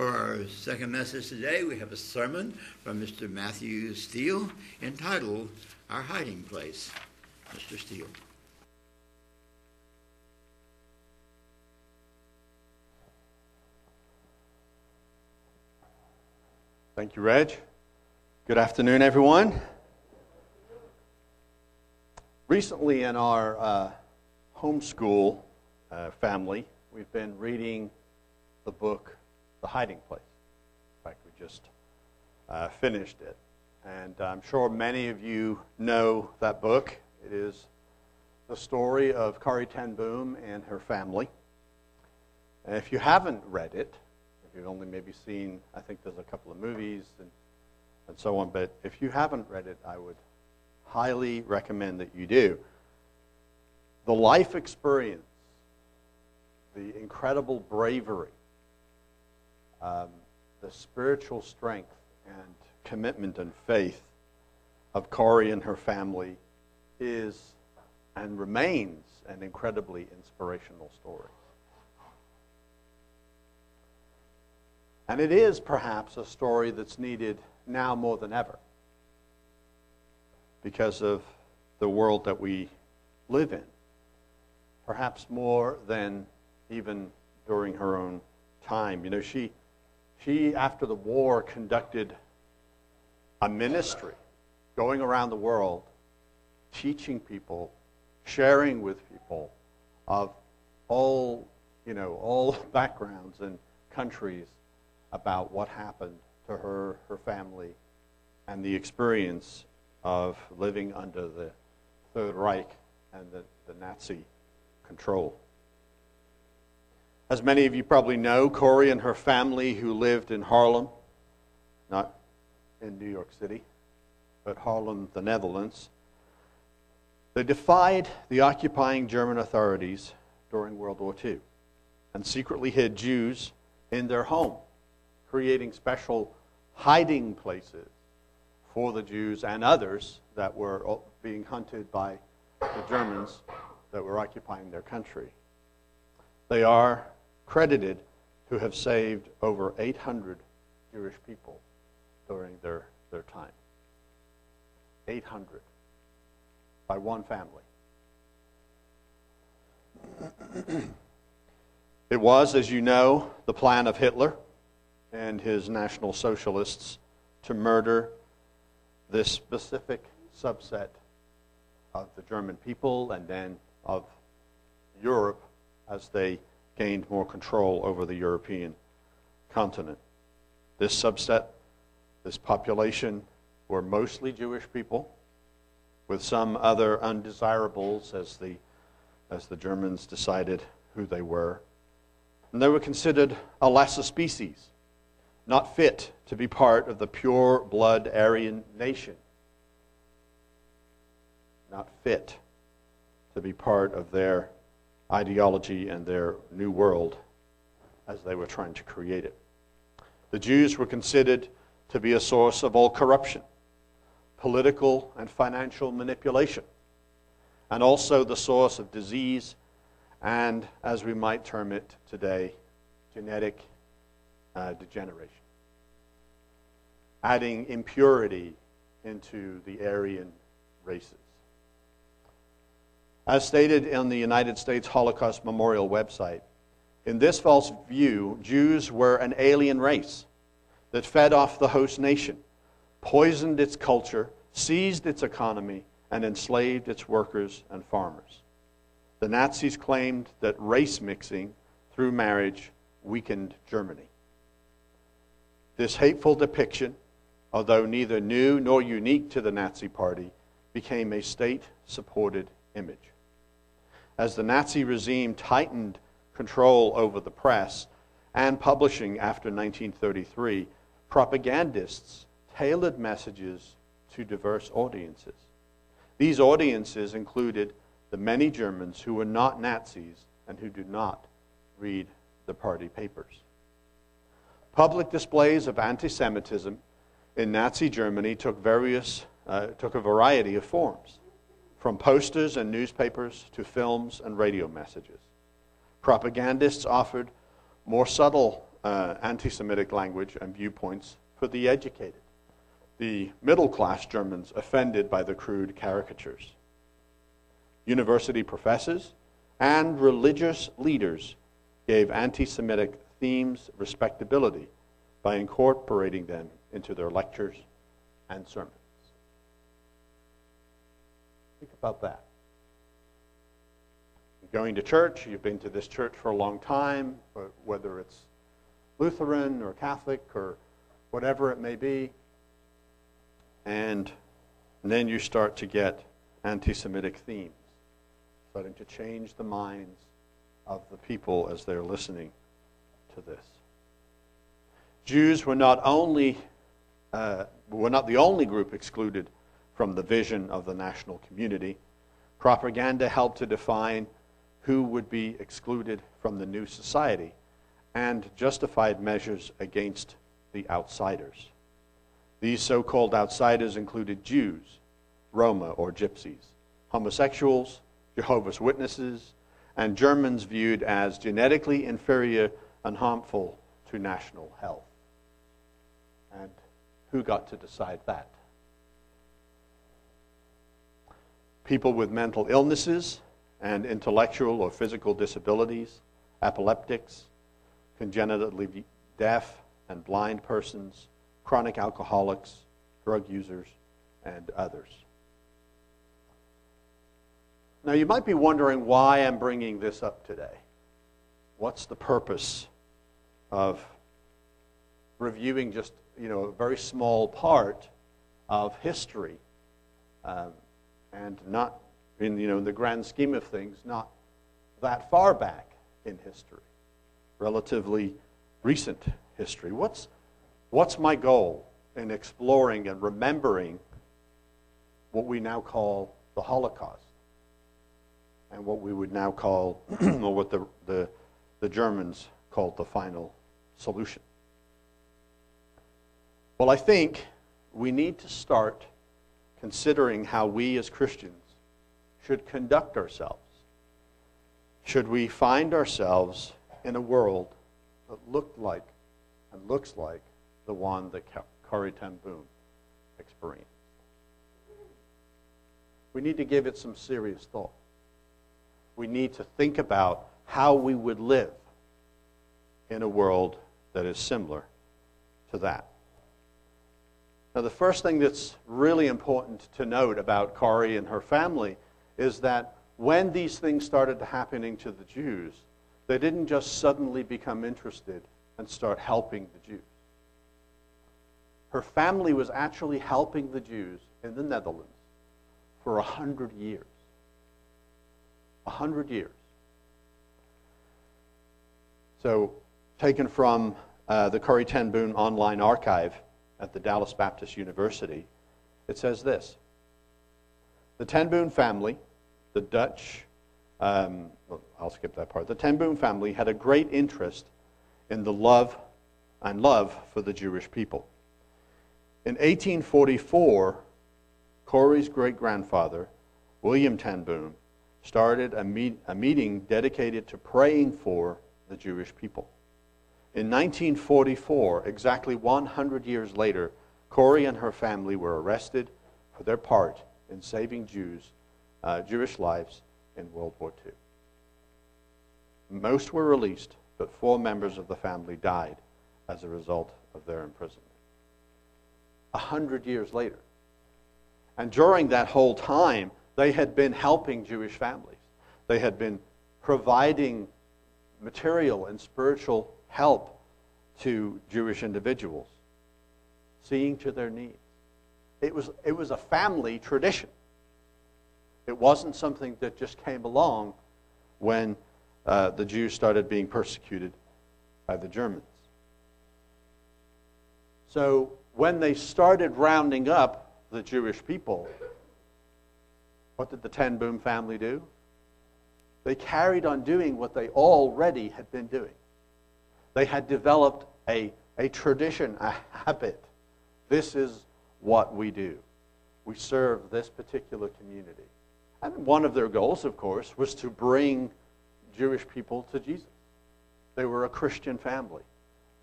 For our second message today, we have a sermon from Mr. Matthew Steel entitled Our Hiding Place. Mr. Steel. Thank you, Reg. Good afternoon, everyone. Recently, in our uh, homeschool uh, family, we've been reading the book The Hiding Place. In fact, we just uh, finished it. And I'm sure many of you know that book. It is the story of Corrie ten Boom and her family. And if you haven't read it, if you've only maybe seen, I think there's a couple of movies and, and so on, but if you haven't read it, I would highly recommend that you do. The life experience, the incredible bravery, um, the spiritual strength and commitment and faith of Corrie and her family is and remains an incredibly inspirational story. And it is perhaps a story that's needed now more than ever because of the world that we live in. Perhaps more than even during her own time. You know, she, she after the war, conducted a ministry going around the world, teaching people, sharing with people of all, you know, all backgrounds and countries about what happened to her, her family, and the experience of living under the Third Reich and the, the Nazi control. As many of you probably know, Corrie and her family, who lived in Haarlem, not in New York City, but Haarlem, the Netherlands, they defied the occupying German authorities during World War II and secretly hid Jews in their home creating special hiding places for the Jews and others that were being hunted by the Germans that were occupying their country. They are credited to have saved over 800 Jewish people during their, their time. 800 by one family. it was, as you know, the plan of Hitler and his National Socialists to murder this specific subset of the German people and then of Europe as they gained more control over the European continent. This subset, this population, were mostly Jewish people, with some other undesirables as the, as the Germans decided who they were. And they were considered a lesser species not fit to be part of the pure blood Aryan nation. Not fit to be part of their ideology and their new world as they were trying to create it. The Jews were considered to be a source of all corruption, political and financial manipulation, and also the source of disease and, as we might term it today, genetic uh, degeneration adding impurity into the Aryan races. As stated in the United States Holocaust Memorial website, in this false view, Jews were an alien race that fed off the host nation, poisoned its culture, seized its economy, and enslaved its workers and farmers. The Nazis claimed that race mixing through marriage weakened Germany. This hateful depiction although neither new nor unique to the Nazi Party, became a state supported image. As the Nazi regime tightened control over the press and publishing after 1933, propagandists tailored messages to diverse audiences. These audiences included the many Germans who were not Nazis and who do not read the party papers. Public displays of anti Semitism in Nazi Germany took various uh, took a variety of forms, from posters and newspapers to films and radio messages. Propagandists offered more subtle uh, anti Semitic language and viewpoints for the educated, the middle class Germans offended by the crude caricatures. University professors and religious leaders gave anti Semitic themes respectability by incorporating them into their lectures and sermons. Think about that. You're going to church, you've been to this church for a long time, whether it's Lutheran or Catholic or whatever it may be, and then you start to get anti Semitic themes starting to change the minds of the people as they're listening to this. Jews were not only uh, were not the only group excluded from the vision of the national community. Propaganda helped to define who would be excluded from the new society and justified measures against the outsiders. These so called outsiders included Jews, Roma or Gypsies, homosexuals, Jehovah's Witnesses, and Germans viewed as genetically inferior and harmful to national health. And who got to decide that? People with mental illnesses and intellectual or physical disabilities, epileptics, congenitally deaf and blind persons, chronic alcoholics, drug users, and others. Now, you might be wondering why I'm bringing this up today. What's the purpose of reviewing just you know a very small part of history, um, and not in you know in the grand scheme of things, not that far back in history, relatively recent history. What's what's my goal in exploring and remembering what we now call the Holocaust? and what we would now call, or what the, the, the Germans called the final solution. Well, I think we need to start considering how we as Christians should conduct ourselves. Should we find ourselves in a world that looked like and looks like the one that Corrie ten Boom experienced? We need to give it some serious thought we need to think about how we would live in a world that is similar to that. Now, the first thing that's really important to note about Corrie and her family is that when these things started happening to the Jews, they didn't just suddenly become interested and start helping the Jews. Her family was actually helping the Jews in the Netherlands for a hundred years. A hundred years. So, taken from uh, the Corrie ten Boom online archive at the Dallas Baptist University, it says this The ten Boom family, the Dutch, um, well, I'll skip that part. The ten Boom family had a great interest in the love and love for the Jewish people. In 1844, Corrie's great grandfather, William ten Boom, started a, meet, a meeting dedicated to praying for the Jewish people. In 1944, exactly 100 years later, Corrie and her family were arrested for their part in saving Jews, uh, Jewish lives in World War II. Most were released, but four members of the family died as a result of their imprisonment. A hundred years later. And during that whole time, they had been helping Jewish families. They had been providing material and spiritual help to Jewish individuals, seeing to their needs. It was, it was a family tradition. It wasn't something that just came along when uh, the Jews started being persecuted by the Germans. So when they started rounding up the Jewish people, what did the Ten Boom family do? They carried on doing what they already had been doing. They had developed a, a tradition, a habit. This is what we do. We serve this particular community. And one of their goals, of course, was to bring Jewish people to Jesus. They were a Christian family.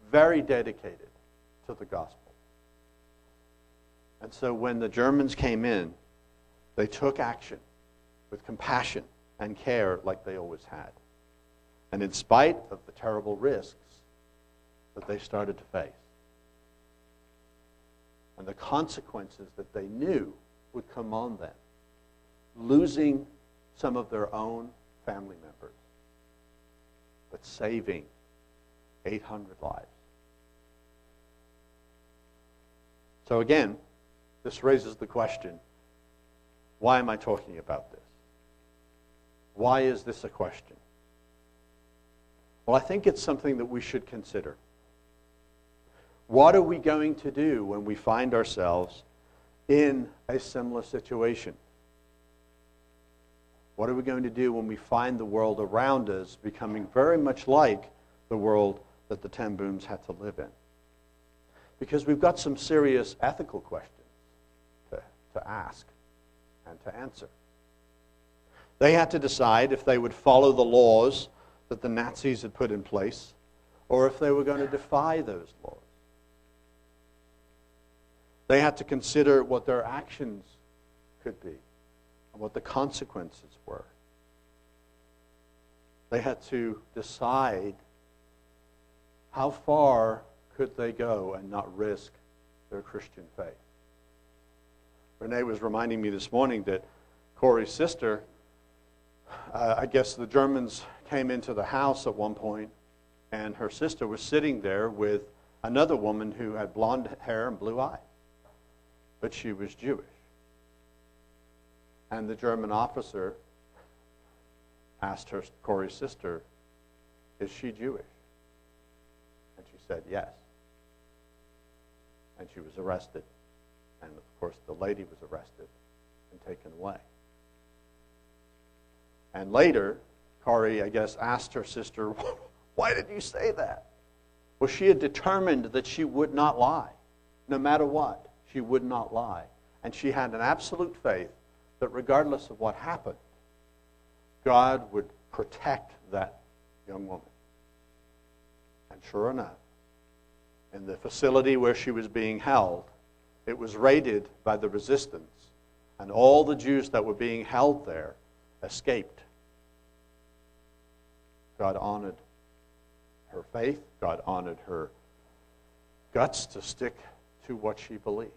very dedicated to the gospel. And so when the Germans came in, they took action with compassion and care like they always had. And in spite of the terrible risks that they started to face, and the consequences that they knew would come on them, losing some of their own family members, but saving 800 lives. So, again, this raises the question why am I talking about this? Why is this a question? Well, I think it's something that we should consider. What are we going to do when we find ourselves in a similar situation? What are we going to do when we find the world around us becoming very much like the world that the Ten Booms had to live in? Because we've got some serious ethical questions to, to ask and to answer. They had to decide if they would follow the laws that the Nazis had put in place or if they were going to defy those laws. They had to consider what their actions could be and what the consequences were. They had to decide how far could they go and not risk their Christian faith. Renee was reminding me this morning that Corrie's sister, uh, I guess the Germans came into the house at one point, and her sister was sitting there with another woman who had blonde hair and blue eyes but she was Jewish. And the German officer asked her, Corrie's sister, Is she Jewish? And she said, Yes. And she was arrested. And of course, the lady was arrested and taken away. And later, Corrie, I guess, asked her sister, Why did you say that? Well, she had determined that she would not lie, no matter what she would not lie. And she had an absolute faith that regardless of what happened, God would protect that young woman. And sure enough, in the facility where she was being held, it was raided by the resistance, and all the Jews that were being held there escaped. God honored her faith, God honored her guts to stick to what she believed.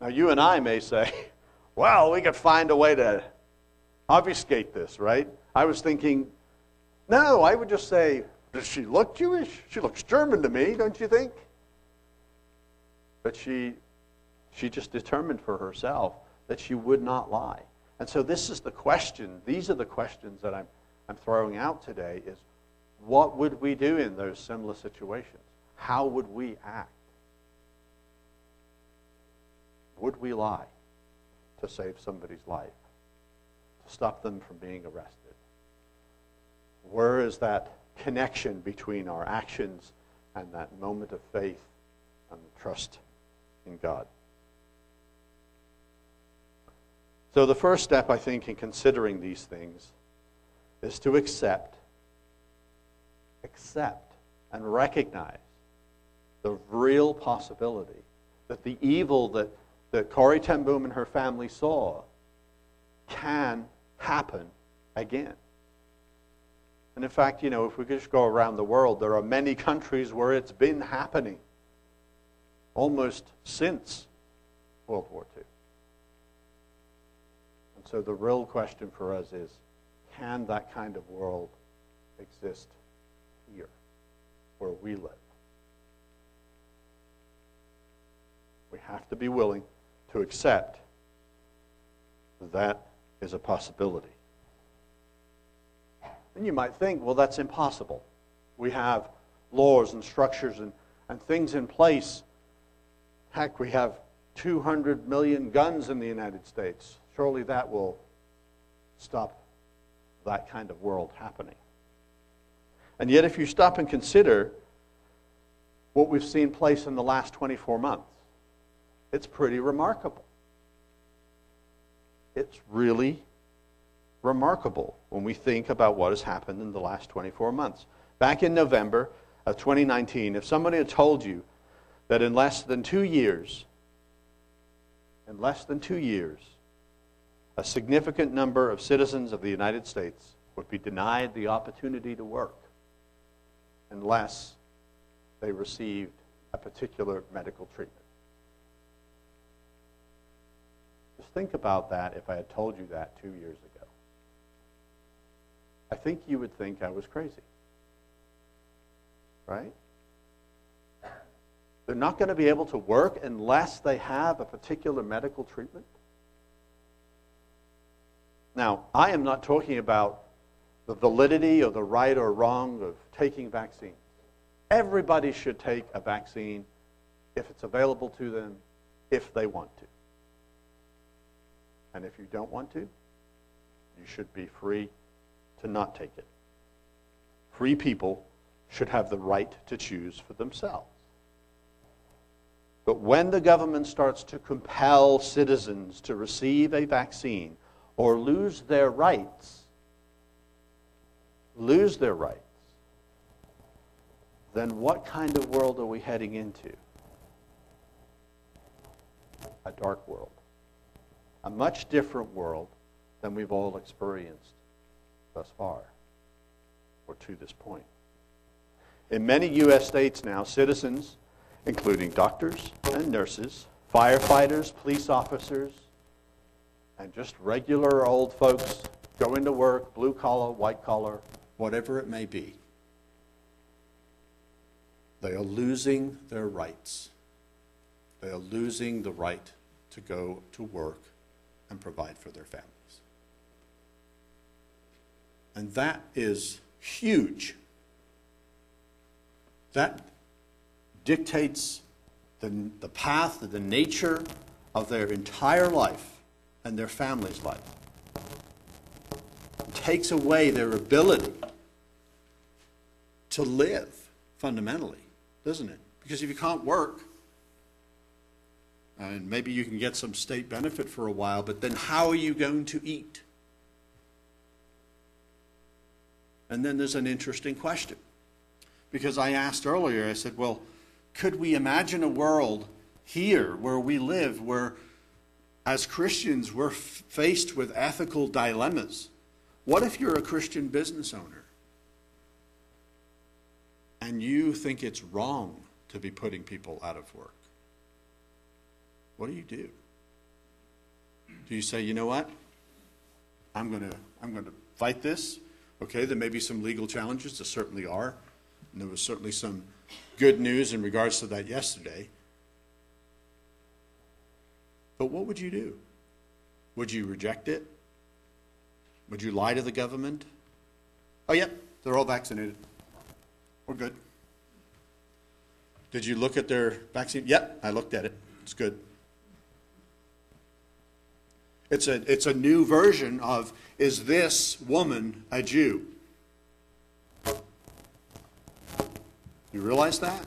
Now, you and I may say, well, we could find a way to obfuscate this, right? I was thinking, no, I would just say, does she look Jewish? She looks German to me, don't you think? But she, she just determined for herself that she would not lie. And so this is the question. These are the questions that I'm, I'm throwing out today is what would we do in those similar situations? How would we act? Would we lie to save somebody's life, to stop them from being arrested? Where is that connection between our actions and that moment of faith and trust in God? So, the first step, I think, in considering these things is to accept, accept, and recognize the real possibility that the evil that that Corrie ten Boom and her family saw can happen again. And in fact, you know, if we just go around the world, there are many countries where it's been happening almost since World War II. And so the real question for us is can that kind of world exist here, where we live? We have to be willing to accept that is a possibility. And you might think, well, that's impossible. We have laws and structures and, and things in place. Heck, we have 200 million guns in the United States. Surely that will stop that kind of world happening. And yet, if you stop and consider what we've seen place in the last 24 months, it's pretty remarkable. It's really remarkable when we think about what has happened in the last 24 months. Back in November, of 2019, if somebody had told you that in less than two years, in less than two years, a significant number of citizens of the United States would be denied the opportunity to work unless they received a particular medical treatment. Just think about that if I had told you that two years ago. I think you would think I was crazy. Right? They're not going to be able to work unless they have a particular medical treatment. Now, I am not talking about the validity or the right or wrong of taking vaccines. Everybody should take a vaccine if it's available to them, if they want to. And if you don't want to, you should be free to not take it. Free people should have the right to choose for themselves. But when the government starts to compel citizens to receive a vaccine or lose their rights, lose their rights, then what kind of world are we heading into? A dark world. A much different world than we've all experienced thus far, or to this point. In many U.S. states now, citizens, including doctors and nurses, firefighters, police officers, and just regular old folks going to work, blue collar, white collar, whatever it may be, they are losing their rights. They are losing the right to go to work and provide for their families. And that is huge. That dictates the, the path, the nature of their entire life and their family's life. It takes away their ability to live fundamentally, doesn't it? Because if you can't work, and maybe you can get some state benefit for a while, but then how are you going to eat? And then there's an interesting question. Because I asked earlier, I said, well, could we imagine a world here where we live where, as Christians, we're f- faced with ethical dilemmas? What if you're a Christian business owner and you think it's wrong to be putting people out of work? What do you do? Do you say, you know what? I'm going to I'm going to fight this. Okay, there may be some legal challenges. There certainly are. And there was certainly some good news in regards to that yesterday. But what would you do? Would you reject it? Would you lie to the government? Oh, yeah, they're all vaccinated. We're good. Did you look at their vaccine? Yep, I looked at it. It's good. It's a, it's a new version of Is this woman a Jew? You realize that?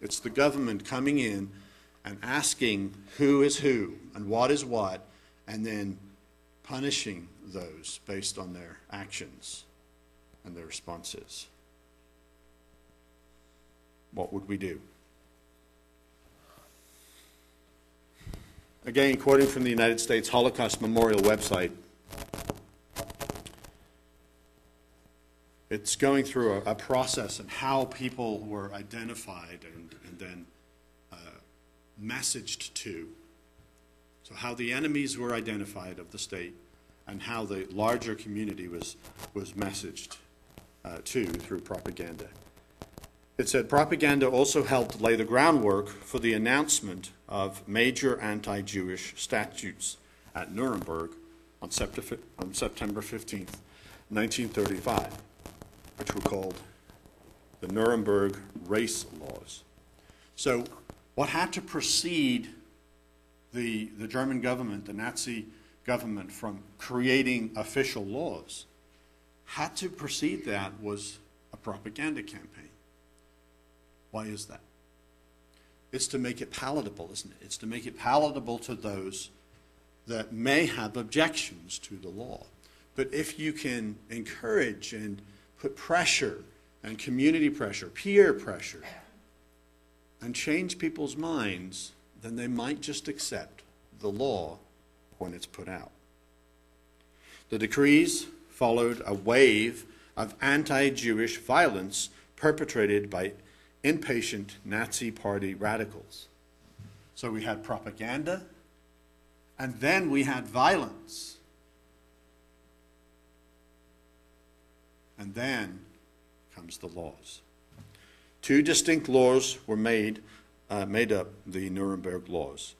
It's the government coming in and asking who is who and what is what, and then punishing those based on their actions and their responses. What would we do? Again, quoting from the United States Holocaust Memorial website, it's going through a, a process and how people were identified and, and then uh, messaged to. So, how the enemies were identified of the state and how the larger community was, was messaged uh, to through propaganda. It said propaganda also helped lay the groundwork for the announcement of major anti Jewish statutes at Nuremberg on September 15, 1935, which were called the Nuremberg Race Laws. So, what had to precede the, the German government, the Nazi government, from creating official laws, had to precede that was a propaganda campaign. Why is that? It's to make it palatable, isn't it? It's to make it palatable to those that may have objections to the law. But if you can encourage and put pressure and community pressure, peer pressure, and change people's minds, then they might just accept the law when it's put out. The decrees followed a wave of anti Jewish violence perpetrated by impatient Nazi Party radicals. So we had propaganda, and then we had violence. And then comes the laws. Two distinct laws were made, uh, made up the Nuremberg laws.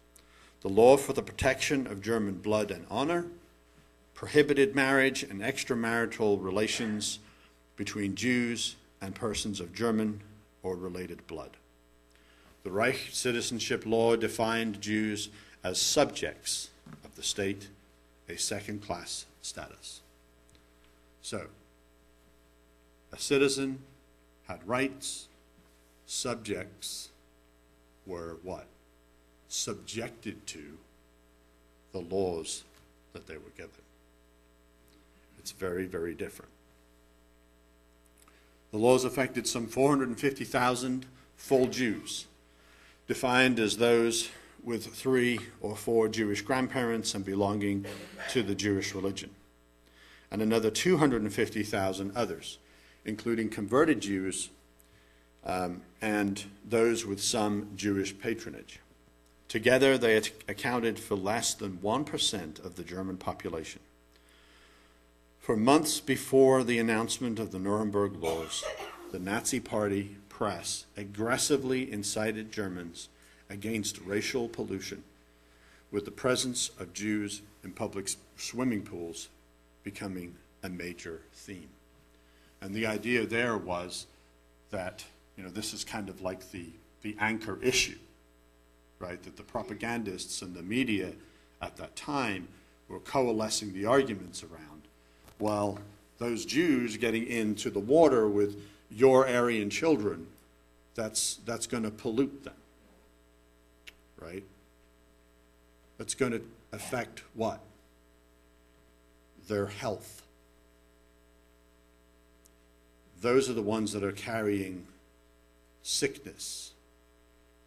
The law for the protection of German blood and honor prohibited marriage and extramarital relations between Jews and persons of German or related blood. The Reich citizenship law defined Jews as subjects of the state, a second class status. So, a citizen had rights, subjects were what? Subjected to the laws that they were given. It's very, very different. The laws affected some 450,000 full Jews, defined as those with three or four Jewish grandparents and belonging to the Jewish religion, and another 250,000 others, including converted Jews um, and those with some Jewish patronage. Together, they accounted for less than 1% of the German population. For months before the announcement of the Nuremberg laws, the Nazi Party press aggressively incited Germans against racial pollution, with the presence of Jews in public swimming pools becoming a major theme. And the idea there was that, you know, this is kind of like the, the anchor issue, right? That the propagandists and the media at that time were coalescing the arguments around well, those Jews getting into the water with your Aryan children, that's, that's going to pollute them. Right? That's going to affect what? Their health. Those are the ones that are carrying sickness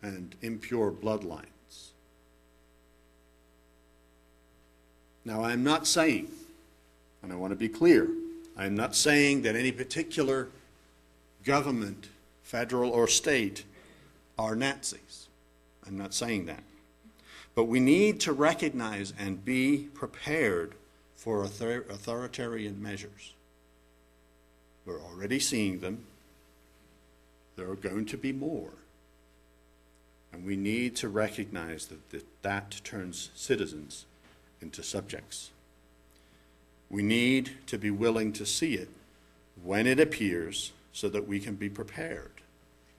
and impure bloodlines. Now, I'm not saying and I want to be clear. I am not saying that any particular government, federal or state, are Nazis. I'm not saying that. But we need to recognize and be prepared for author- authoritarian measures. We're already seeing them. There are going to be more. And we need to recognize that that, that turns citizens into subjects. We need to be willing to see it when it appears so that we can be prepared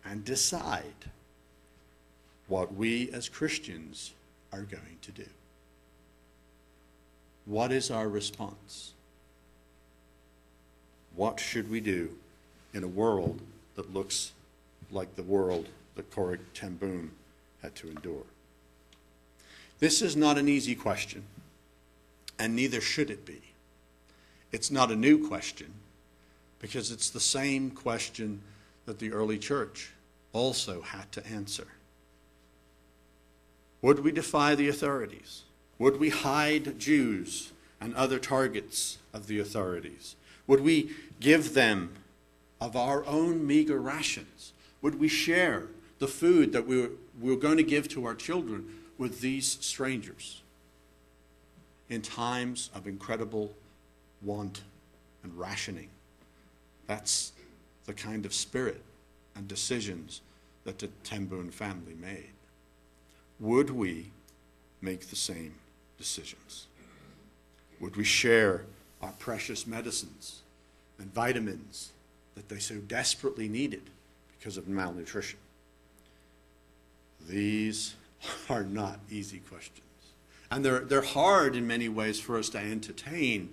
and decide what we as Christians are going to do. What is our response? What should we do in a world that looks like the world that Corrie ten had to endure? This is not an easy question, and neither should it be. It's not a new question because it's the same question that the early church also had to answer. Would we defy the authorities? Would we hide Jews and other targets of the authorities? Would we give them of our own meager rations? Would we share the food that we were, we were going to give to our children with these strangers in times of incredible want, and rationing. That's the kind of spirit and decisions that the ten family made. Would we make the same decisions? Would we share our precious medicines and vitamins that they so desperately needed because of malnutrition? These are not easy questions. And they're, they're hard in many ways for us to entertain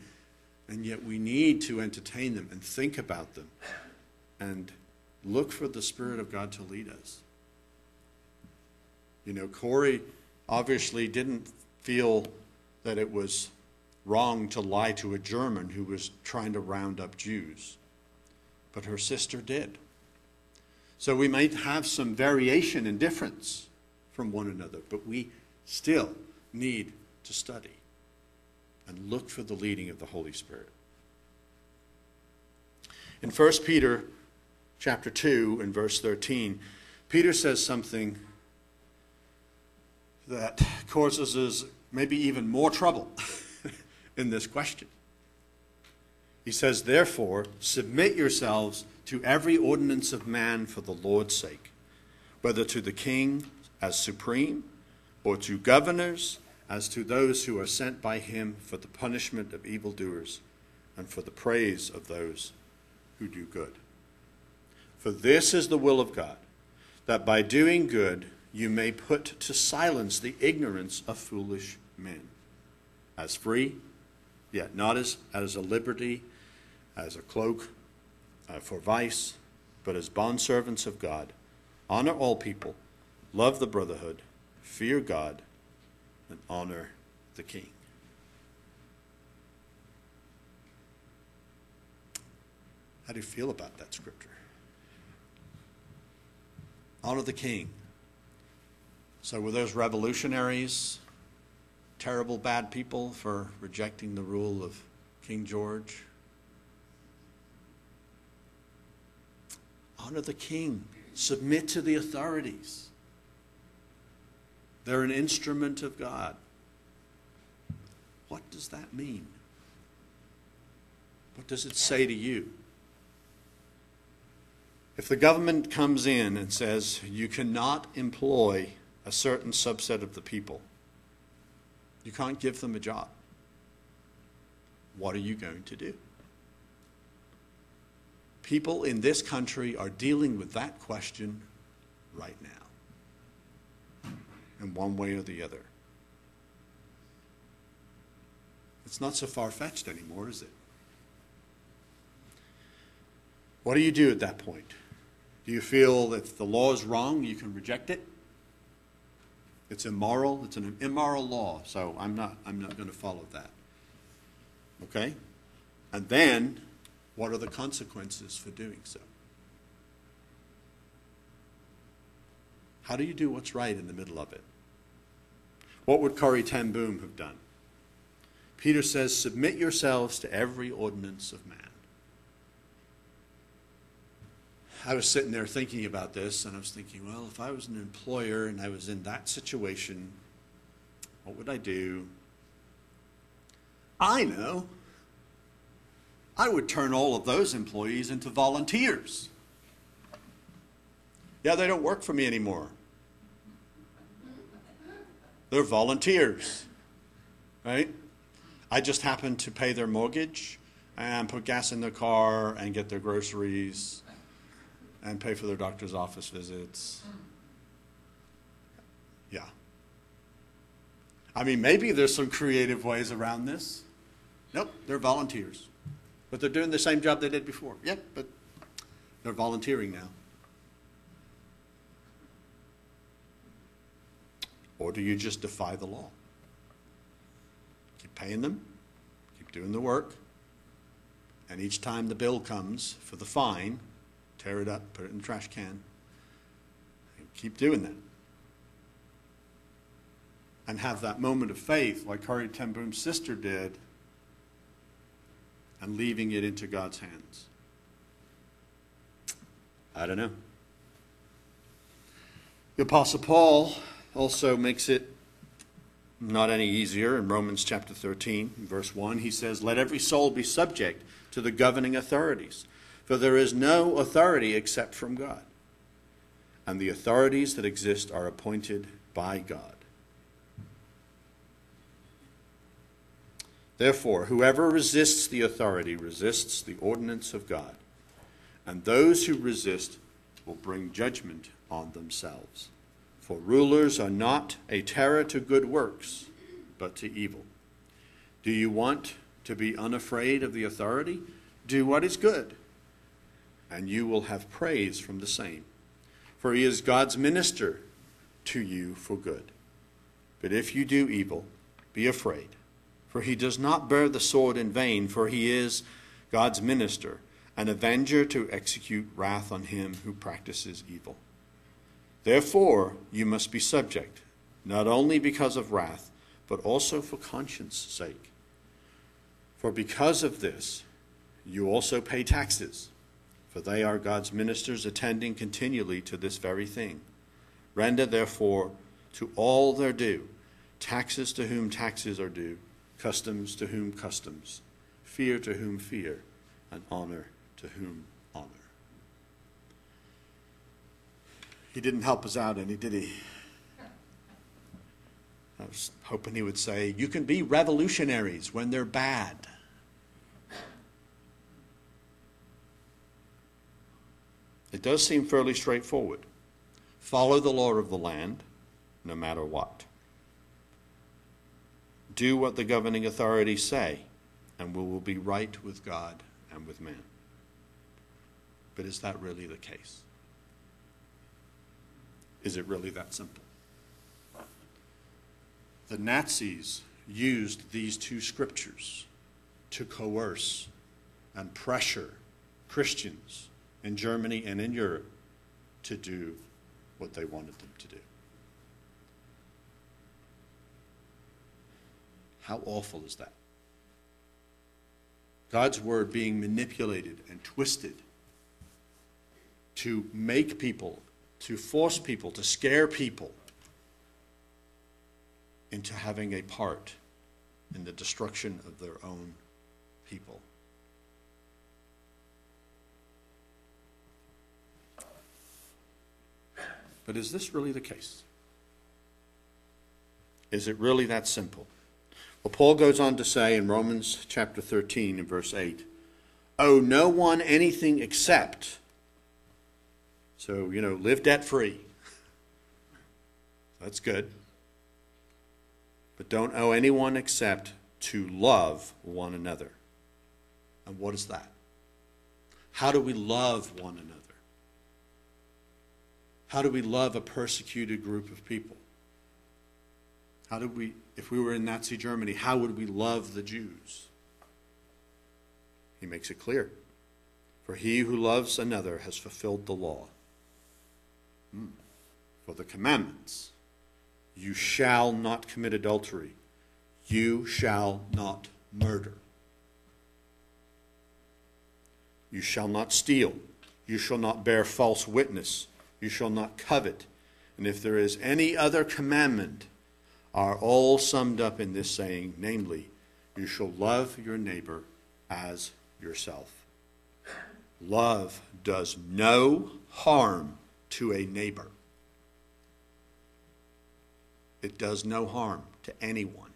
and yet we need to entertain them and think about them and look for the Spirit of God to lead us. You know, Corrie obviously didn't feel that it was wrong to lie to a German who was trying to round up Jews. but her sister did. So we might have some variation and difference from one another, but we still need to study and look for the leading of the Holy Spirit. In 1 Peter chapter 2 and verse 13, Peter says something that causes us maybe even more trouble in this question. He says, Therefore, submit yourselves to every ordinance of man for the Lord's sake, whether to the king as supreme, or to governors as to those who are sent by him for the punishment of evildoers and for the praise of those who do good. For this is the will of God, that by doing good you may put to silence the ignorance of foolish men. As free, yet not as, as a liberty, as a cloak uh, for vice, but as bondservants of God. Honor all people, love the brotherhood, fear God, and honor the king. How do you feel about that scripture? Honor the king. So, were those revolutionaries terrible, bad people for rejecting the rule of King George? Honor the king, submit to the authorities. They're an instrument of God. What does that mean? What does it say to you? If the government comes in and says you cannot employ a certain subset of the people, you can't give them a job, what are you going to do? People in this country are dealing with that question right now, in one way or the other. It's not so far fetched anymore, is it? What do you do at that point? Do you feel that if the law is wrong, you can reject it? It's immoral. It's an immoral law, so I'm not, I'm not going to follow that. Okay? And then, what are the consequences for doing so? How do you do what's right in the middle of it? What would Corrie ten Boom have done? Peter says, Submit yourselves to every ordinance of man. I was sitting there thinking about this, and I was thinking, well, if I was an employer and I was in that situation, what would I do? I know. I would turn all of those employees into volunteers. Yeah, they don't work for me anymore. They're volunteers, right? I just happen to pay their mortgage and put gas in their car and get their groceries and pay for their doctor's office visits. Yeah. I mean, maybe there's some creative ways around this. Nope, they're volunteers. But they're doing the same job they did before. Yep, but they're volunteering now. Or do you just defy the law? Keep paying them, keep doing the work, and each time the bill comes for the fine, tear it up, put it in the trash can, and keep doing that. And have that moment of faith, like Corrie ten sister did, and leaving it into God's hands. I don't know. The Apostle Paul also makes it not any easier in Romans chapter 13, verse 1. He says, Let every soul be subject to the governing authorities for there is no authority except from God. And the authorities that exist are appointed by God. Therefore, whoever resists the authority resists the ordinance of God, and those who resist will bring judgment on themselves. For rulers are not a terror to good works, but to evil. Do you want to be unafraid of the authority? Do what is good and you will have praise from the same. For he is God's minister to you for good. But if you do evil, be afraid, for he does not bear the sword in vain, for he is God's minister, an avenger to execute wrath on him who practices evil. Therefore, you must be subject, not only because of wrath, but also for conscience sake. For because of this, you also pay taxes, for they are God's ministers attending continually to this very thing. Render, therefore, to all their due taxes to whom taxes are due, customs to whom customs, fear to whom fear, and honor to whom honor. He didn't help us out any, did he? I was hoping he would say, You can be revolutionaries when they're bad. It does seem fairly straightforward. Follow the law of the land, no matter what. Do what the governing authorities say, and we will be right with God and with man. But is that really the case? Is it really that simple? The Nazis used these two scriptures to coerce and pressure Christians in Germany and in Europe to do what they wanted them to do. How awful is that? God's word being manipulated and twisted to make people, to force people, to scare people into having a part in the destruction of their own people. But is this really the case? Is it really that simple? Well, Paul goes on to say in Romans chapter 13 and verse 8, owe no one anything except. So, you know, live debt free. That's good. But don't owe anyone except to love one another. And what is that? How do we love one another? How do we love a persecuted group of people? How do we, if we were in Nazi Germany, how would we love the Jews? He makes it clear. For he who loves another has fulfilled the law. For the commandments. You shall not commit adultery, you shall not murder, you shall not steal, you shall not bear false witness, you shall not covet. And if there is any other commandment, are all summed up in this saying, namely, you shall love your neighbor as yourself. Love does no harm to a neighbor. It does no harm to anyone.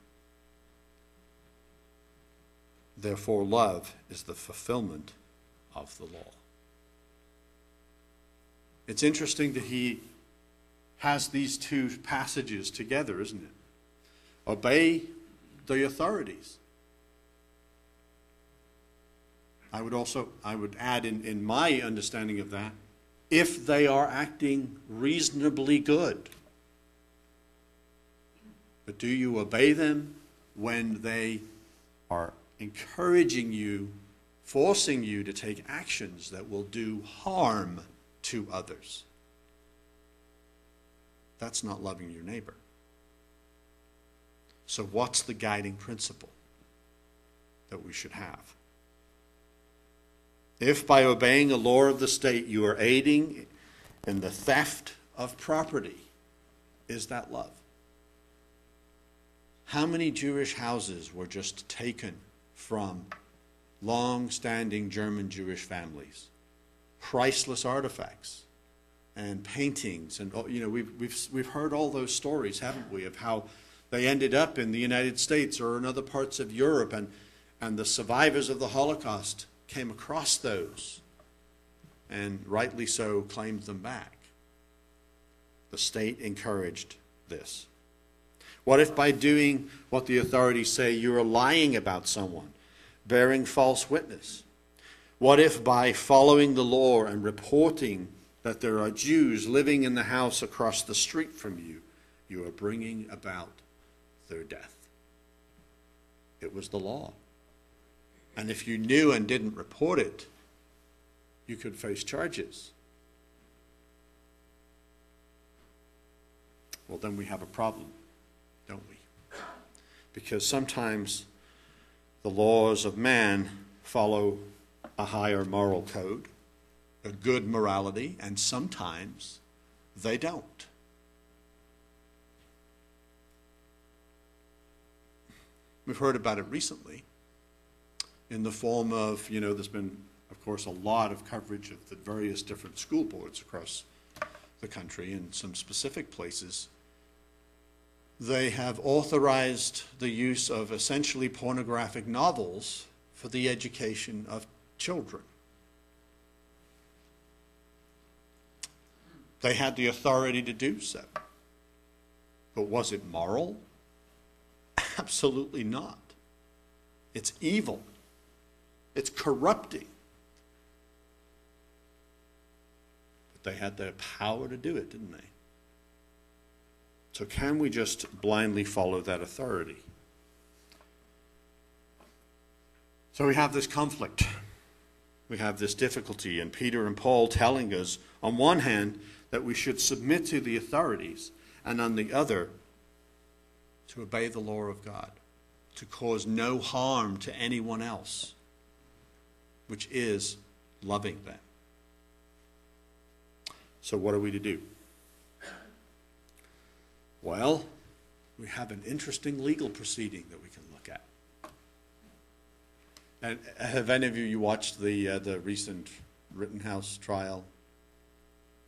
Therefore, love is the fulfillment of the law. It's interesting that he has these two passages together, isn't it? Obey the authorities. I would also I would add in, in my understanding of that, if they are acting reasonably good. But do you obey them when they are encouraging you, forcing you to take actions that will do harm to others? That's not loving your neighbor. So, what's the guiding principle that we should have? If by obeying a law of the state you are aiding in the theft of property, is that love? How many Jewish houses were just taken from long standing German Jewish families? Priceless artifacts and paintings. And, oh, you know, we've, we've, we've heard all those stories, haven't we, of how they ended up in the United States or in other parts of Europe, and, and the survivors of the Holocaust came across those and rightly so claimed them back. The state encouraged this. What if by doing what the authorities say you are lying about someone, bearing false witness? What if by following the law and reporting that there are Jews living in the house across the street from you, you are bringing about their death. It was the law. And if you knew and didn't report it, you could face charges. Well, then we have a problem, don't we? Because sometimes the laws of man follow a higher moral code, a good morality, and sometimes they don't. We've heard about it recently in the form of, you know, there's been, of course, a lot of coverage of the various different school boards across the country in some specific places. They have authorized the use of essentially pornographic novels for the education of children. They had the authority to do so. But was it moral? Absolutely not. It's evil. It's corrupting. But they had the power to do it, didn't they? So, can we just blindly follow that authority? So, we have this conflict. We have this difficulty, and Peter and Paul telling us, on one hand, that we should submit to the authorities, and on the other, to obey the law of God, to cause no harm to anyone else, which is loving them. So, what are we to do? Well, we have an interesting legal proceeding that we can look at. And have any of you, you watched the uh, the recent Rittenhouse trial?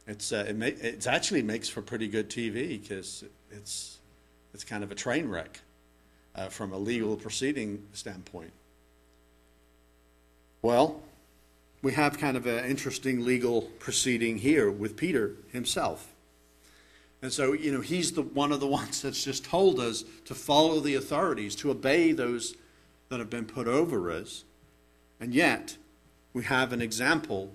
It's uh, it ma- it's actually makes for pretty good TV because it's it's kind of a train wreck uh, from a legal proceeding standpoint. Well, we have kind of an interesting legal proceeding here with Peter himself. And so, you know, he's the one of the ones that's just told us to follow the authorities, to obey those that have been put over us. And yet, we have an example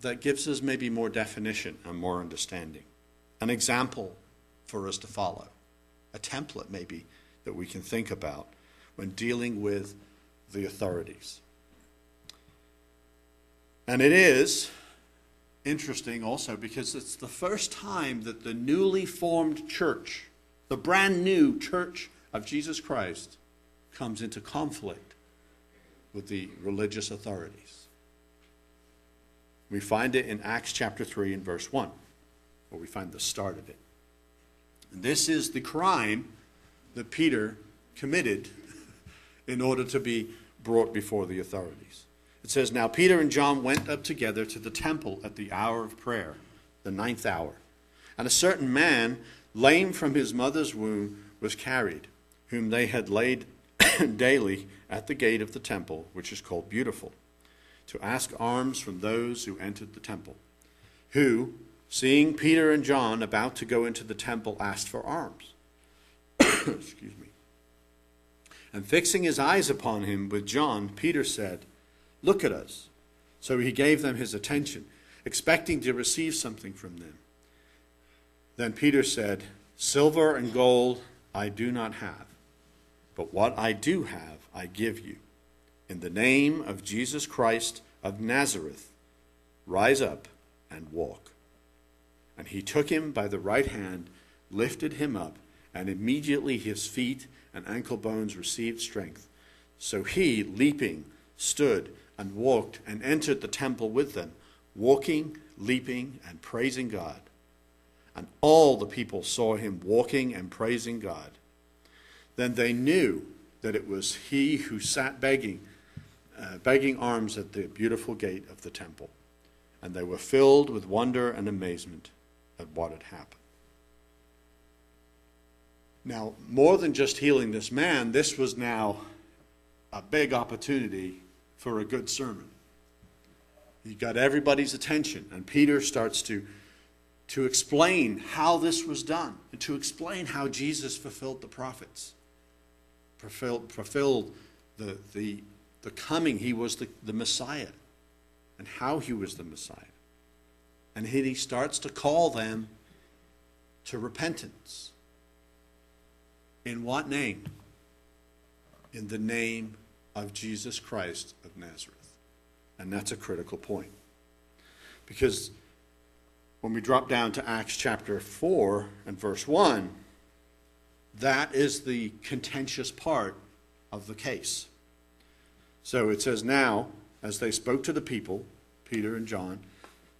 that gives us maybe more definition and more understanding. An example for us to follow, a template maybe that we can think about when dealing with the authorities. And it is interesting also because it's the first time that the newly formed church, the brand new church of Jesus Christ, comes into conflict with the religious authorities. We find it in Acts chapter 3 and verse 1, where we find the start of it. And this is the crime that Peter committed in order to be brought before the authorities. It says, Now Peter and John went up together to the temple at the hour of prayer, the ninth hour. And a certain man, lame from his mother's womb, was carried, whom they had laid daily at the gate of the temple, which is called Beautiful, to ask alms from those who entered the temple, who, seeing Peter and John about to go into the temple, asked for alms. Excuse me. And fixing his eyes upon him with John, Peter said, Look at us. So he gave them his attention, expecting to receive something from them. Then Peter said, Silver and gold I do not have, but what I do have I give you. In the name of Jesus Christ of Nazareth, rise up and walk. And he took him by the right hand, lifted him up, and immediately his feet and ankle bones received strength. So he, leaping, stood and walked and entered the temple with them, walking, leaping, and praising God. And all the people saw him walking and praising God. Then they knew that it was he who sat begging, uh, begging alms at the beautiful gate of the temple. And they were filled with wonder and amazement at what had happened. Now, more than just healing this man, this was now a big opportunity for a good sermon. He got everybody's attention, and Peter starts to, to explain how this was done, and to explain how Jesus fulfilled the prophets, fulfilled, fulfilled the, the, the coming. He was the, the Messiah, and how he was the Messiah. And he starts to call them to repentance. In what name? In the name of Jesus Christ of Nazareth. And that's a critical point. Because when we drop down to Acts chapter 4 and verse 1, that is the contentious part of the case. So it says, Now, as they spoke to the people, Peter and John,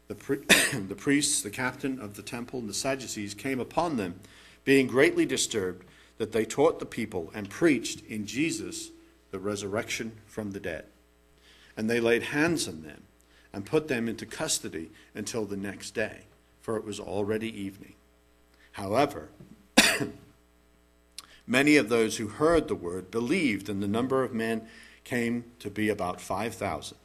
the, pri- the priests, the captain of the temple, and the Sadducees came upon them, being greatly disturbed, that they taught the people and preached in Jesus the resurrection from the dead. And they laid hands on them and put them into custody until the next day, for it was already evening. However, many of those who heard the word believed, and the number of men came to be about 5,000.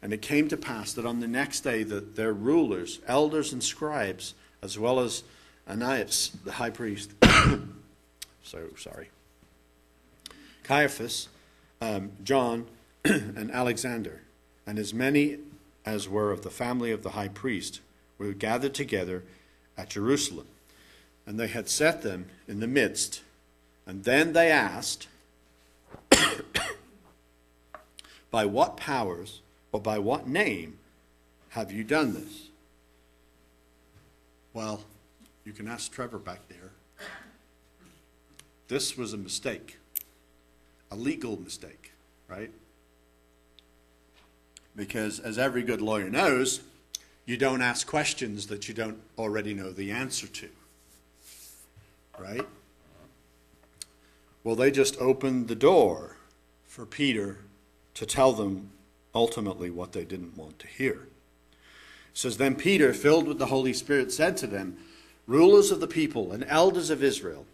And it came to pass that on the next day that their rulers, elders, and scribes, as well as Ananias, the high priest, so sorry, Caiaphas, um, John, and Alexander, and as many as were of the family of the high priest, were gathered together at Jerusalem. And they had set them in the midst. And then they asked, By what powers or by what name have you done this? Well, you can ask Trevor back there. This was a mistake, a legal mistake, right? Because, as every good lawyer knows, you don't ask questions that you don't already know the answer to, right? Well, they just opened the door for Peter to tell them ultimately what they didn't want to hear. It says, Then Peter, filled with the Holy Spirit, said to them, Rulers of the people and elders of Israel,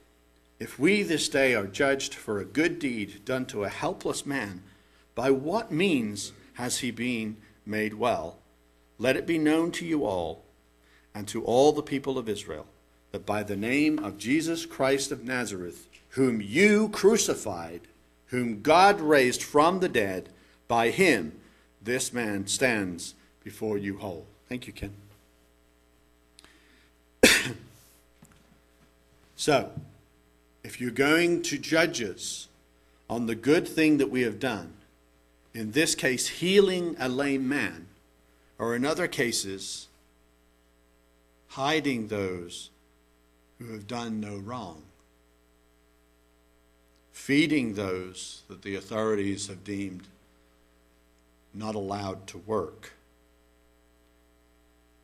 if we this day are judged for a good deed done to a helpless man, by what means has he been made well? Let it be known to you all and to all the people of Israel that by the name of Jesus Christ of Nazareth, whom you crucified, whom God raised from the dead, by him this man stands before you whole. Thank you, Ken. so, if you're going to judge us on the good thing that we have done, in this case, healing a lame man, or in other cases, hiding those who have done no wrong, feeding those that the authorities have deemed not allowed to work.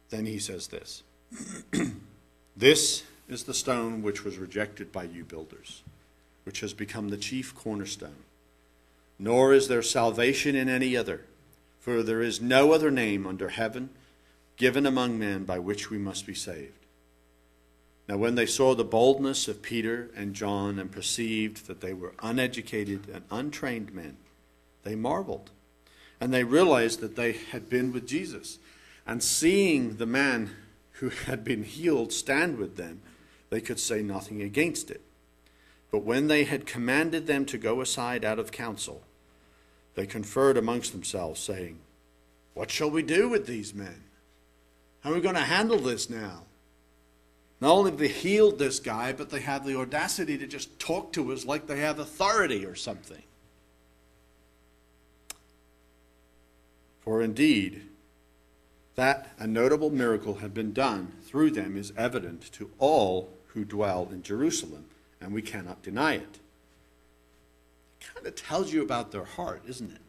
Then he says this This is the stone which was rejected by you builders, which has become the chief cornerstone. Nor is there salvation in any other, for there is no other name under heaven given among men by which we must be saved. Now, when they saw the boldness of Peter and John and perceived that they were uneducated and untrained men, they marveled and they realized that they had been with Jesus. And seeing the man who had been healed stand with them, they could say nothing against it. But when they had commanded them to go aside out of council, they conferred amongst themselves, saying, What shall we do with these men? How are we going to handle this now? Not only have they healed this guy, but they have the audacity to just talk to us like they have authority or something. For indeed, that a notable miracle had been done through them is evident to all who dwell in Jerusalem, and we cannot deny it. It kind of tells you about their heart, isn't it?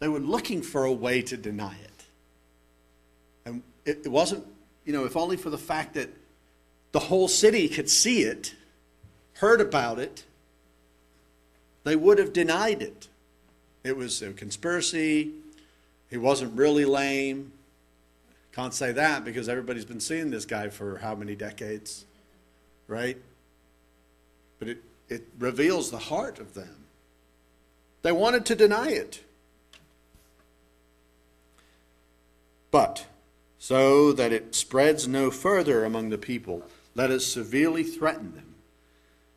They were looking for a way to deny it. And it, it wasn't, you know, if only for the fact that the whole city could see it, heard about it, they would have denied it. It was a conspiracy, he wasn't really lame. Can't say that because everybody's been seeing this guy for how many decades, right? But it, it reveals the heart of them. They wanted to deny it. But, so that it spreads no further among the people, let us severely threaten them,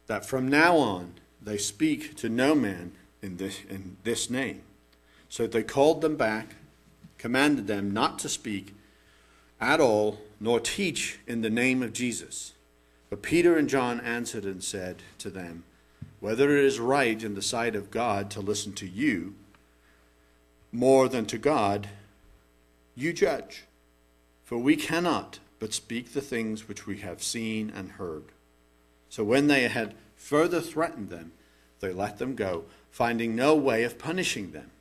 that from now on they speak to no man in this, in this name. So they called them back commanded them not to speak at all, nor teach in the name of Jesus. But Peter and John answered and said to them, Whether it is right in the sight of God to listen to you, more than to God, you judge. For we cannot but speak the things which we have seen and heard. So when they had further threatened them, they let them go, finding no way of punishing them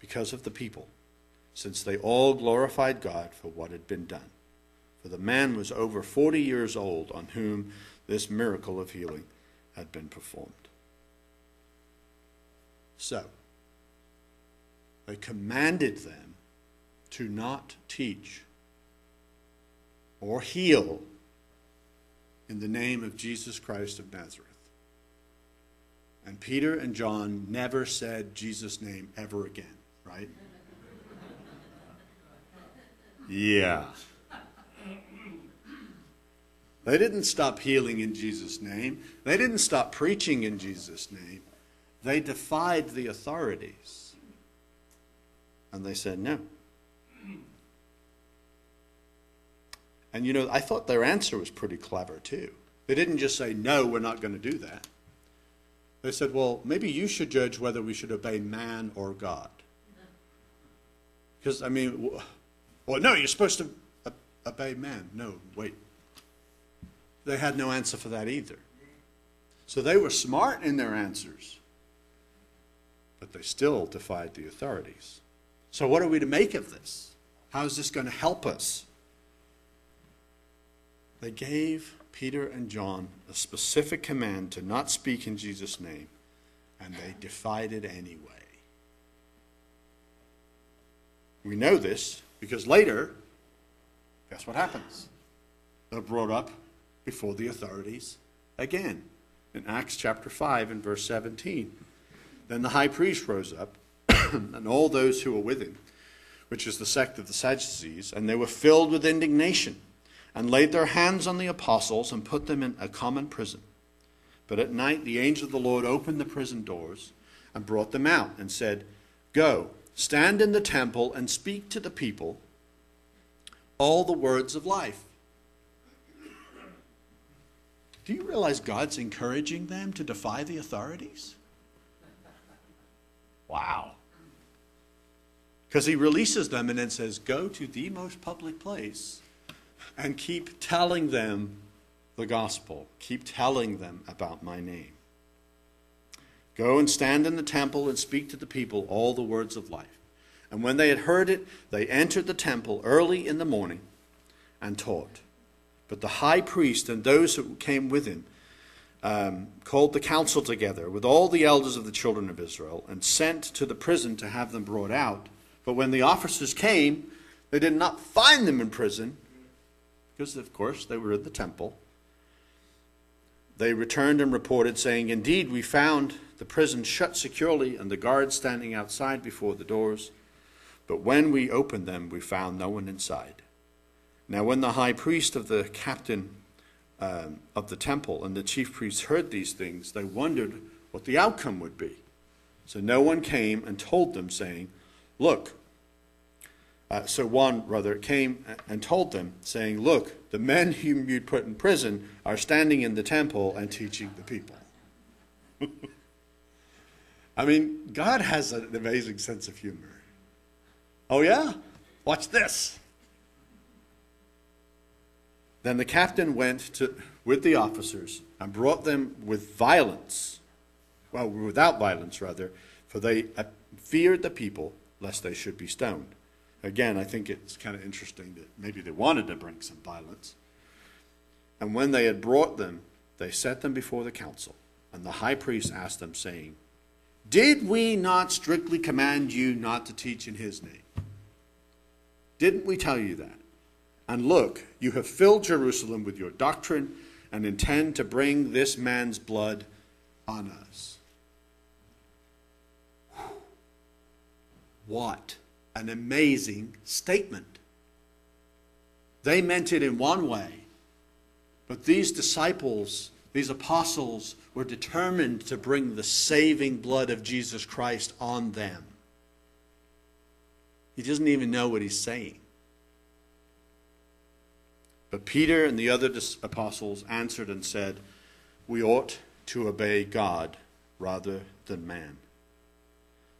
because of the people, since they all glorified God for what had been done. For the man was over forty years old on whom this miracle of healing had been performed. So, they commanded them to not teach or heal in the name of Jesus Christ of Nazareth. And Peter and John never said Jesus' name ever again, right? Yeah. They didn't stop healing in Jesus' name. They didn't stop preaching in Jesus' name. They defied the authorities. And they said no. And you know, I thought their answer was pretty clever too. They didn't just say, no, we're not going to do that. They said, well, maybe you should judge whether we should obey man or God. Because, I mean, well, no, you're supposed to uh, obey man. No, wait. They had no answer for that either. So they were smart in their answers, but they still defied the authorities. So, what are we to make of this? How is this going to help us? They gave Peter and John a specific command to not speak in Jesus' name, and they defied it anyway. We know this because later, guess what happens? They're brought up before the authorities again in Acts chapter 5 and verse 17. Then the high priest rose up, and all those who were with him, which is the sect of the Sadducees, and they were filled with indignation and laid their hands on the apostles and put them in a common prison. But at night the angel of the Lord opened the prison doors and brought them out and said, Go, stand in the temple and speak to the people all the words of life. Do you realize God's encouraging them to defy the authorities? Wow. Because he releases them and then says, Go to the most public place and keep telling them the gospel. Keep telling them about my name. Go and stand in the temple and speak to the people all the words of life. And when they had heard it, they entered the temple early in the morning and taught. But the high priest and those who came with him um, called the council together with all the elders of the children of Israel and sent to the prison to have them brought out. But when the officers came, they did not find them in prison because, of course, they were in the temple. They returned and reported, saying, Indeed, we found the prison shut securely and the guards standing outside before the doors. But when we opened them, we found no one inside. Now, when the high priest of the captain um, of the temple and the chief priests heard these things, they wondered what the outcome would be. So no one came and told them, saying, Look, uh, so one, rather, came and told them, saying, Look, the men whom you put in prison are standing in the temple and teaching the people. I mean, God has an amazing sense of humor. Oh, yeah? Watch this. Then the captain went to, with the officers and brought them with violence, well, without violence, rather, for they uh, feared the people lest they should be stoned. Again, I think it's kind of interesting that maybe they wanted to bring some violence. And when they had brought them, they set them before the council. And the high priest asked them, saying, Did we not strictly command you not to teach in his name? Didn't we tell you that? And look, you have filled Jerusalem with your doctrine and intend to bring this man's blood on us. What? an amazing statement. They meant it in one way, but these disciples, these apostles, were determined to bring the saving blood of Jesus Christ on them. He doesn't even know what he's saying. But Peter and the other apostles answered and said, We ought to obey God rather than man.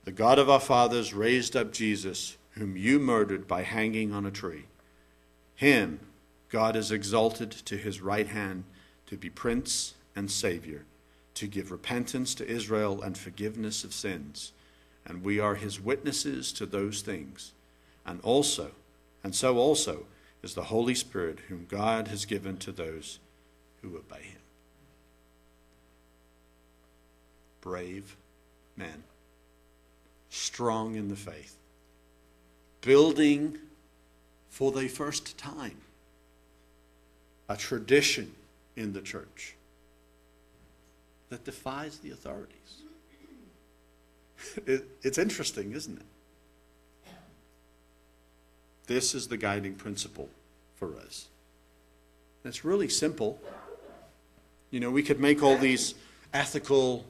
The God of our fathers raised up Jesus, whom you murdered by hanging on a tree. Him God has exalted to his right hand to be Prince and Savior, to give repentance to Israel and forgiveness of sins. And we are his witnesses to those things. And also, and so also is the Holy Spirit, whom God has given to those who obey him. Brave men strong in the faith, building for the first time a tradition in the church that defies the authorities. It, it's interesting, isn't it? This is the guiding principle for us. It's really simple. You know, we could make all these ethical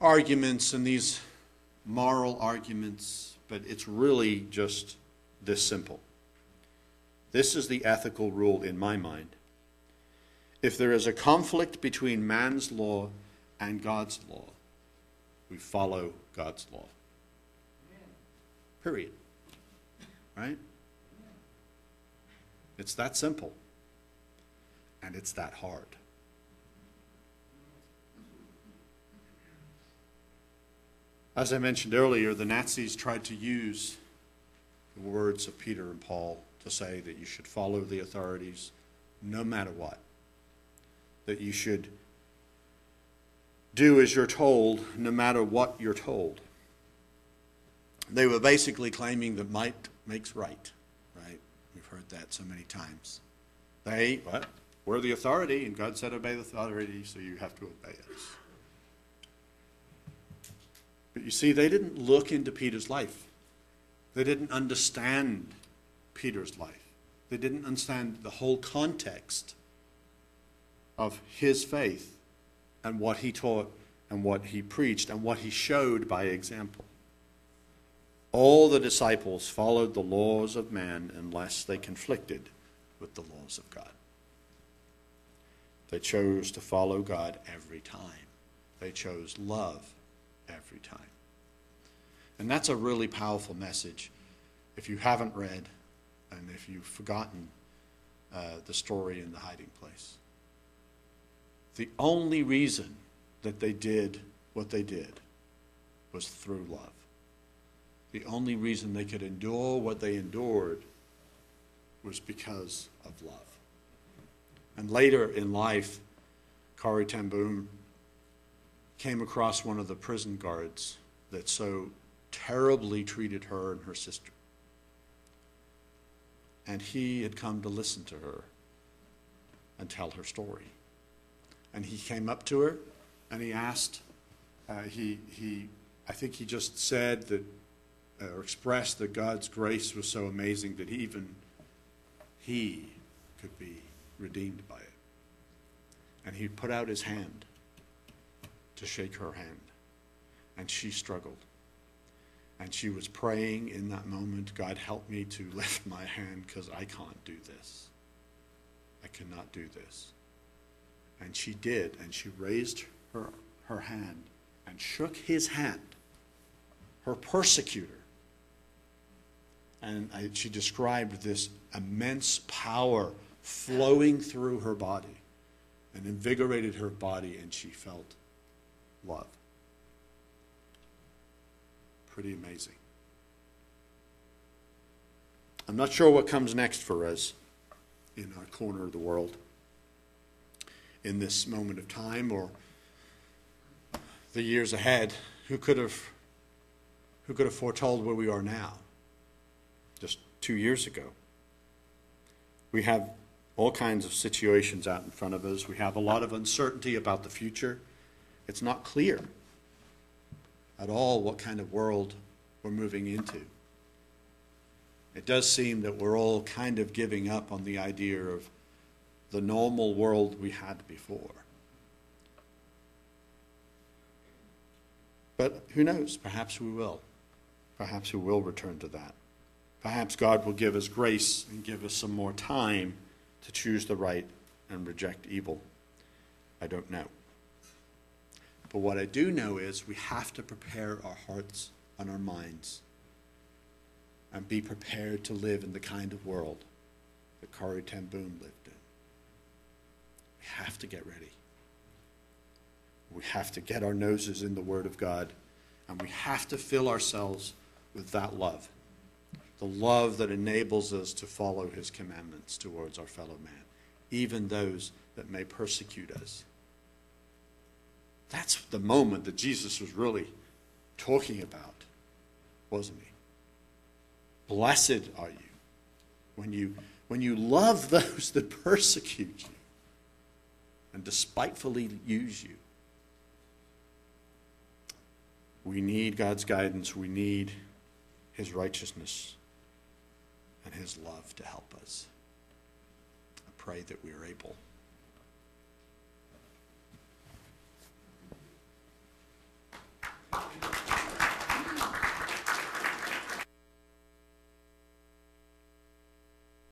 arguments and these moral arguments, but it's really just this simple. This is the ethical rule in my mind. If there is a conflict between man's law and God's law, we follow God's law. Period. Right? It's that simple. And it's that hard. As I mentioned earlier, the Nazis tried to use the words of Peter and Paul to say that you should follow the authorities no matter what, that you should do as you're told no matter what you're told. They were basically claiming that might makes right? That so many times. They, what? We're the authority, and God said obey the authority, so you have to obey us. But you see, they didn't look into Peter's life. They didn't understand Peter's life. They didn't understand the whole context of his faith and what he taught and what he preached and what he showed by example. All the disciples followed the laws of man unless they conflicted with the laws of God. They chose to follow God every time. They chose love every time. And that's a really powerful message if you haven't read and if you've forgotten uh, the story in the hiding place. The only reason that they did what they did was through love. The only reason they could endure what they endured was because of love. And later in life, Corrie ten came across one of the prison guards that so terribly treated her and her sister. And he had come to listen to her and tell her story. And he came up to her and he asked, uh, he, he, I think he just said that, or expressed that God's grace was so amazing that even he could be redeemed by it. And he put out his hand to shake her hand. And she struggled. And she was praying in that moment, God, help me to lift my hand because I can't do this. I cannot do this. And she did, and she raised her, her hand and shook his hand, her persecutor. And I, she described this immense power flowing through her body and invigorated her body, and she felt love pretty amazing. I'm not sure what comes next for us in our corner of the world in this moment of time or the years ahead. Who could have who could have foretold where we are now? Two years ago. We have all kinds of situations out in front of us. We have a lot of uncertainty about the future. It's not clear at all what kind of world we're moving into. It does seem that we're all kind of giving up on the idea of the normal world we had before. But who knows? Perhaps we will. Perhaps we will return to that. Perhaps God will give us grace and give us some more time to choose the right and reject evil. I don't know. But what I do know is we have to prepare our hearts and our minds and be prepared to live in the kind of world that Corrie ten Boom lived in. We have to get ready. We have to get our noses in the Word of God, and we have to fill ourselves with that love the love that enables us to follow His commandments towards our fellow man, even those that may persecute us. That's the moment that Jesus was really talking about, wasn't he? Blessed are you when you when you love those that persecute you and despitefully use you. We need God's guidance. We need his righteousness and his love to help us. I pray that we are able.